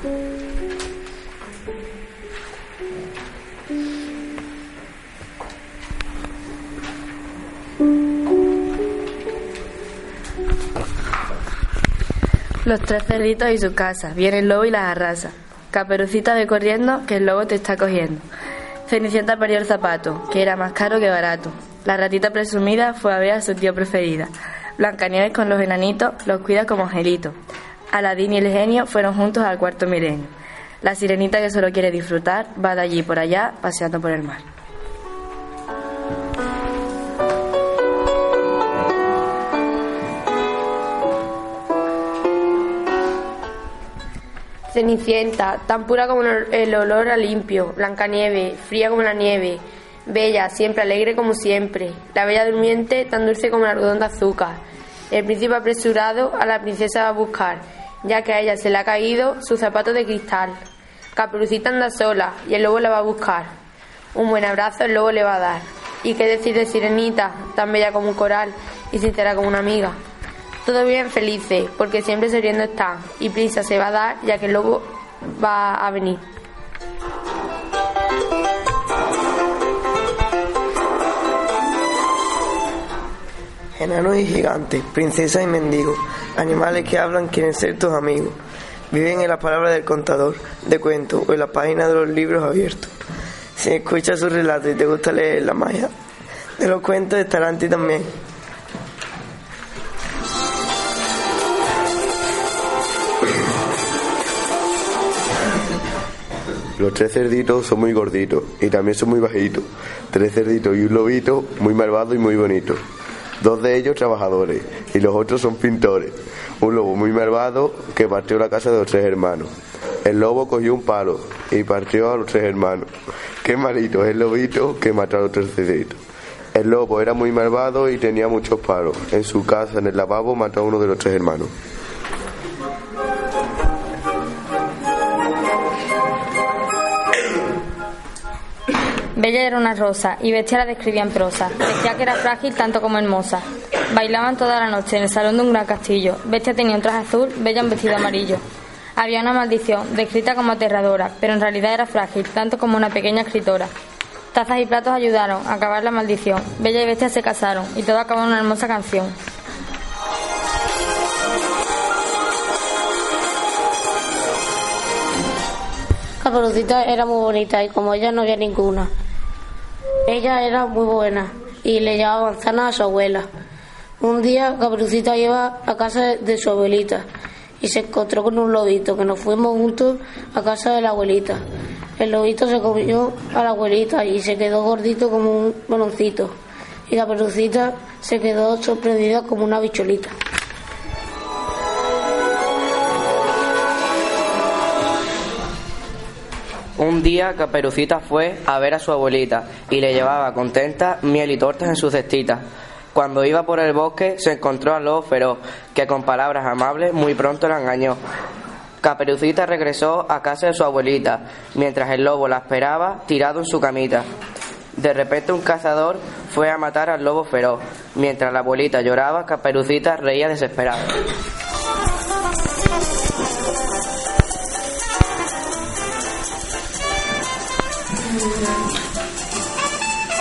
Los tres cerditos y su casa. Viene el lobo y las arrasa. Caperucita ve corriendo que el lobo te está cogiendo. Cenicienta perdió el zapato, que era más caro que barato. La ratita presumida fue a ver a su tío preferida. Blancanieves con los enanitos los cuida como angelitos. Aladín y el genio fueron juntos al cuarto milenio. La sirenita que solo quiere disfrutar va de allí por allá paseando por el mar. Cenicienta, tan pura como el olor a limpio, Blancanieve, fría como la nieve, bella, siempre alegre como siempre, la bella durmiente, tan dulce como el algodón azúcar. El príncipe apresurado a la princesa va a buscar, ya que a ella se le ha caído su zapato de cristal. Caperucita anda sola y el lobo la va a buscar. Un buen abrazo el lobo le va a dar. ¿Y qué decir de Sirenita, tan bella como un coral y sincera como una amiga? Todo bien felices, porque siempre sonriendo están, y prisa se va a dar ya que el lobo va a venir. Enanos y gigantes, princesas y mendigos, animales que hablan quieren ser tus amigos. Viven en la palabra del contador de cuentos o en la página de los libros abiertos. Si escuchas su relato y te gusta leer la magia de los cuentos, estará en ti también. Los tres cerditos son muy gorditos y también son muy bajitos. Tres cerditos y un lobito muy malvado y muy bonito. Dos de ellos trabajadores y los otros son pintores. Un lobo muy malvado que partió la casa de los tres hermanos. El lobo cogió un palo y partió a los tres hermanos. Qué malito es el lobito que mató a los tres cerditos. El lobo era muy malvado y tenía muchos palos. En su casa, en el lavabo, mató a uno de los tres hermanos. Bella era una rosa y Bestia la describía en prosa. Decía que era frágil tanto como hermosa. Bailaban toda la noche en el salón de un gran castillo. Bestia tenía un traje azul, Bella un vestido amarillo. Había una maldición, descrita como aterradora, pero en realidad era frágil, tanto como una pequeña escritora. Tazas y platos ayudaron a acabar la maldición. Bella y Bestia se casaron y todo acabó en una hermosa canción. Caperucita era muy bonita y como ella no había ninguna. Ella era muy buena y le llevaba manzanas a su abuela. Un día Caperucita iba a casa de su abuelita y se encontró con un lobito que nos fuimos juntos a casa de la abuelita. El lobito se comió a la abuelita y se quedó gordito como un baloncito. Y Caperucita se quedó sorprendida como una bicholita. Un día Caperucita fue a ver a su abuelita y le llevaba contenta miel y tortas en su cestita. Cuando iba por el bosque se encontró al lobo feroz, que con palabras amables muy pronto la engañó. Caperucita regresó a casa de su abuelita, mientras el lobo la esperaba tirado en su camita. De repente un cazador fue a matar al lobo feroz. Mientras la abuelita lloraba, Caperucita reía desesperada.